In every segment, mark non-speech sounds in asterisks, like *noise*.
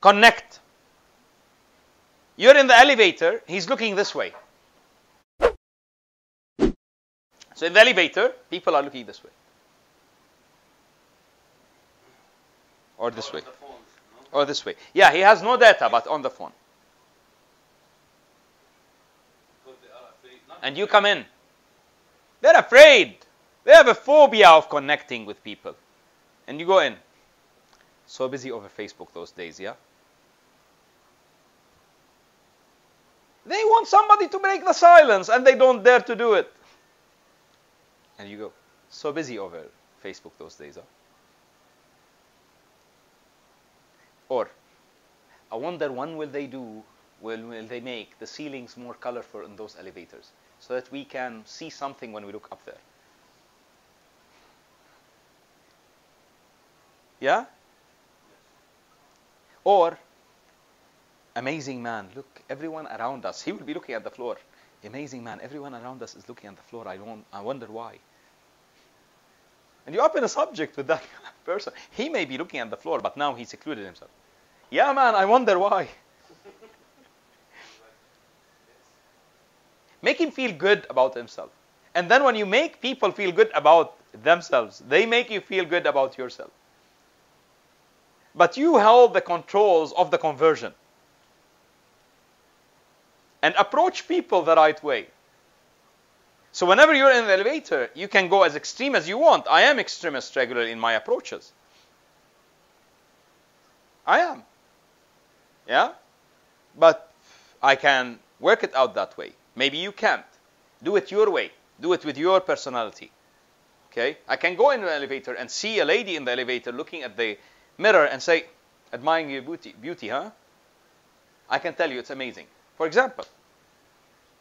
Connect. You're in the elevator, he's looking this way. So in the elevator, people are looking this way. Or this way. Or this way. Yeah, he has no data, but on the phone. And you come in. They're afraid. They have a phobia of connecting with people. And you go in. So busy over Facebook those days, yeah? They want somebody to break the silence and they don't dare to do it. And you go, so busy over Facebook those days, huh? Or, I wonder when will they do, when will they make the ceilings more colorful in those elevators so that we can see something when we look up there. Yeah? Or, amazing man, look, everyone around us, he will be looking at the floor. Amazing man, everyone around us is looking at the floor. I don't, I wonder why. And you open a subject with that *laughs* person. He may be looking at the floor, but now he secluded himself. Yeah, man, I wonder why. *laughs* Make him feel good about himself. And then when you make people feel good about themselves, they make you feel good about yourself. But you held the controls of the conversion. And approach people the right way. So whenever you're in the elevator, you can go as extreme as you want. I am extremist regularly in my approaches. I am. Yeah? But I can work it out that way. Maybe you can't. Do it your way. Do it with your personality. Okay? I can go in an elevator and see a lady in the elevator looking at the mirror and say, admiring your beauty, beauty, huh? I can tell you it's amazing. For example,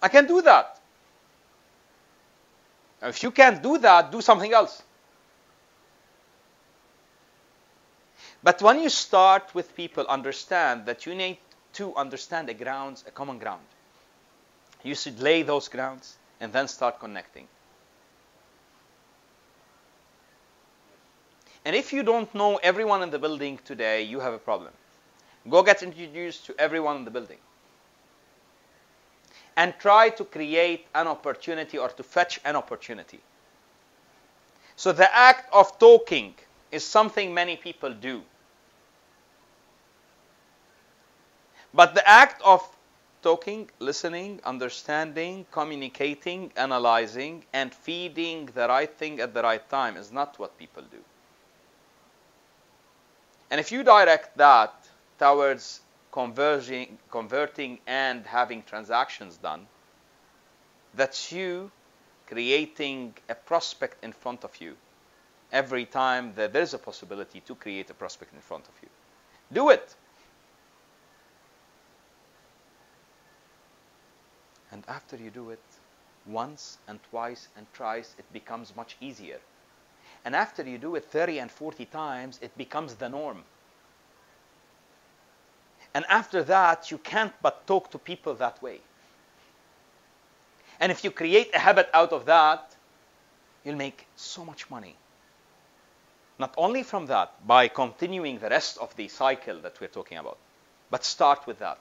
I can do that. Now, if you can't do that, do something else. But when you start with people, understand that you need to understand a grounds, a common ground. You should lay those grounds and then start connecting. And if you don't know everyone in the building today, you have a problem. Go get introduced to everyone in the building. And try to create an opportunity or to fetch an opportunity. So the act of talking is something many people do. But the act of talking, listening, understanding, communicating, analyzing, and feeding the right thing at the right time is not what people do. And if you direct that towards converging, converting and having transactions done, that's you creating a prospect in front of you every time that there's a possibility to create a prospect in front of you. Do it. And after you do it once and twice and thrice, it becomes much easier. And after you do it 30 and 40 times, it becomes the norm. And after that, you can't but talk to people that way. And if you create a habit out of that, you'll make so much money. Not only from that, by continuing the rest of the cycle that we're talking about, but start with that.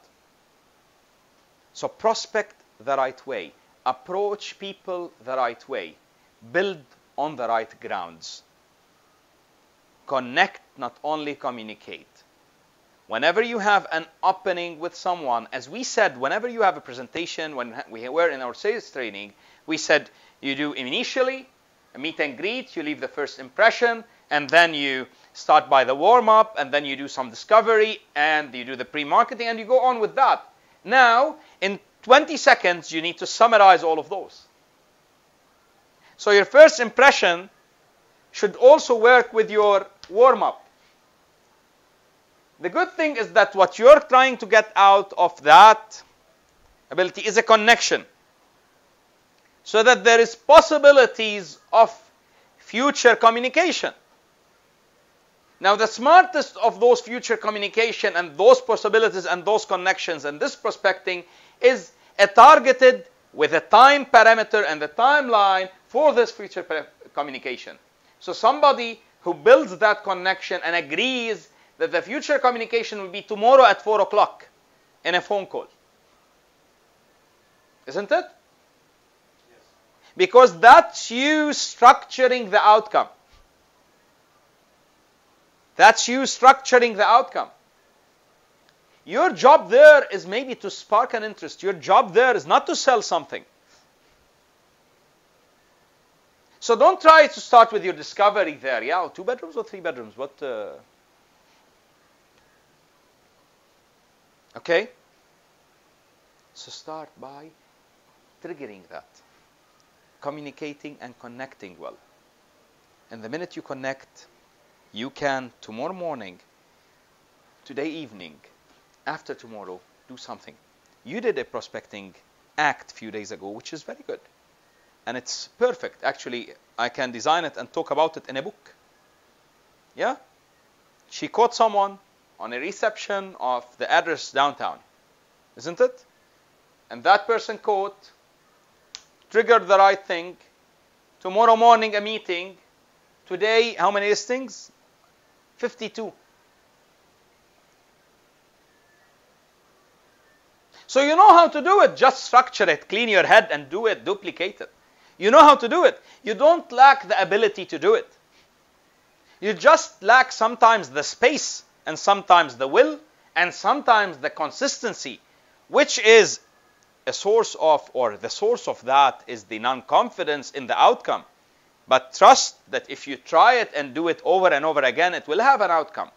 So prospect the right way, approach people the right way, build on the right grounds. Connect, not only communicate. Whenever you have an opening with someone, as we said, whenever you have a presentation, when we were in our sales training, we said you do initially a meet and greet, you leave the first impression, and then you start by the warm up, and then you do some discovery, and you do the pre marketing, and you go on with that. Now, in 20 seconds, you need to summarize all of those. So your first impression should also work with your warm up. The good thing is that what you're trying to get out of that ability is a connection. So that there is possibilities of future communication. Now, the smartest of those future communication and those possibilities and those connections and this prospecting is a targeted with a time parameter and the timeline for this future communication. So somebody who builds that connection and agrees that the future communication will be tomorrow at 4 o'clock in a phone call. Isn't it? Yes. Because that's you structuring the outcome. That's you structuring the outcome. Your job there is maybe to spark an interest. Your job there is not to sell something. So don't try to start with your discovery there. Yeah, two bedrooms or three bedrooms? What? Uh... Okay? So start by triggering that, communicating and connecting well. And the minute you connect, you can tomorrow morning, today evening, after tomorrow, do something. You did a prospecting act a few days ago, which is very good. And it's perfect. Actually, I can design it and talk about it in a book. Yeah? She caught someone on a reception of the address downtown. Isn't it? And that person caught, triggered the right thing. Tomorrow morning, a meeting. Today, how many listings? 52. So you know how to do it. Just structure it, clean your head, and do it, duplicate it. You know how to do it. You don't lack the ability to do it. You just lack sometimes the space, and sometimes the will, and sometimes the consistency, which is a source of, or the source of that is the non confidence in the outcome. But trust that if you try it and do it over and over again, it will have an outcome.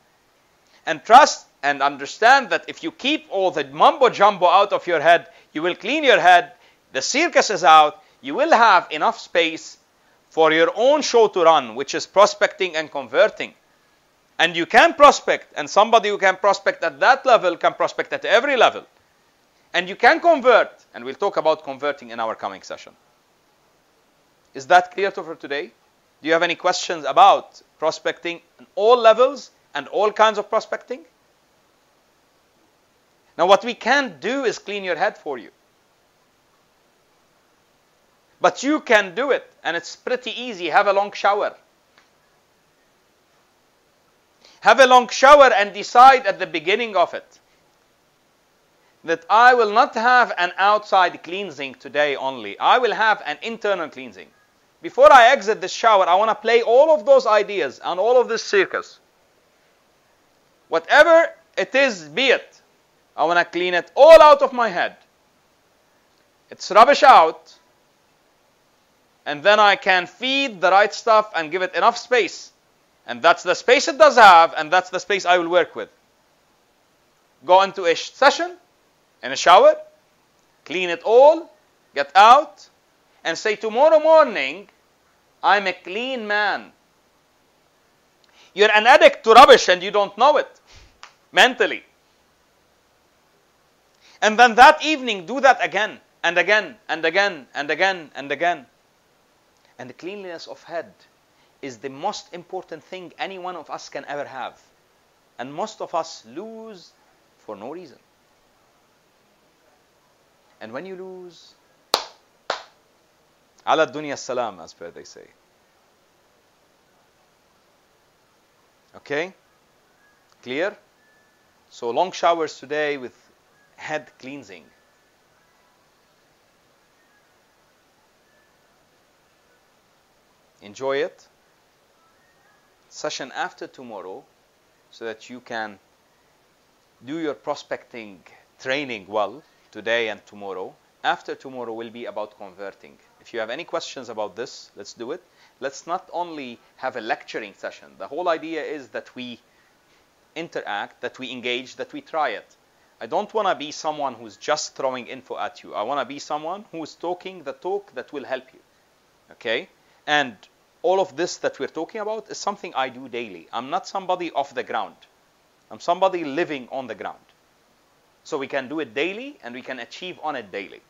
And trust and understand that if you keep all the mumbo jumbo out of your head, you will clean your head, the circus is out, you will have enough space for your own show to run, which is prospecting and converting. And you can prospect, and somebody who can prospect at that level can prospect at every level. And you can convert, and we'll talk about converting in our coming session. Is that clear to for today? Do you have any questions about prospecting on all levels and all kinds of prospecting? Now, what we can't do is clean your head for you. But you can do it, and it's pretty easy. Have a long shower. Have a long shower and decide at the beginning of it that I will not have an outside cleansing today only. I will have an internal cleansing. Before I exit this shower, I want to play all of those ideas and all of this circus. Whatever it is, be it. I want to clean it all out of my head. It's rubbish out. And then I can feed the right stuff and give it enough space. And that's the space it does have, and that's the space I will work with. Go into a session, in a shower, clean it all, get out, and say, Tomorrow morning, I'm a clean man. You're an addict to rubbish and you don't know it mentally. And then that evening, do that again and again and again and again and again. And the cleanliness of head is the most important thing any one of us can ever have. And most of us lose for no reason. And when you lose, ala dunya salam, as per they say. Okay? Clear? So long showers today with head cleansing. Enjoy it. Session after tomorrow so that you can do your prospecting training well today and tomorrow. After tomorrow will be about converting. If you have any questions about this, let's do it. Let's not only have a lecturing session. The whole idea is that we interact, that we engage, that we try it. I don't want to be someone who's just throwing info at you. I want to be someone who's talking the talk that will help you. Okay? And all of this that we're talking about is something I do daily. I'm not somebody off the ground. I'm somebody living on the ground. So we can do it daily and we can achieve on it daily.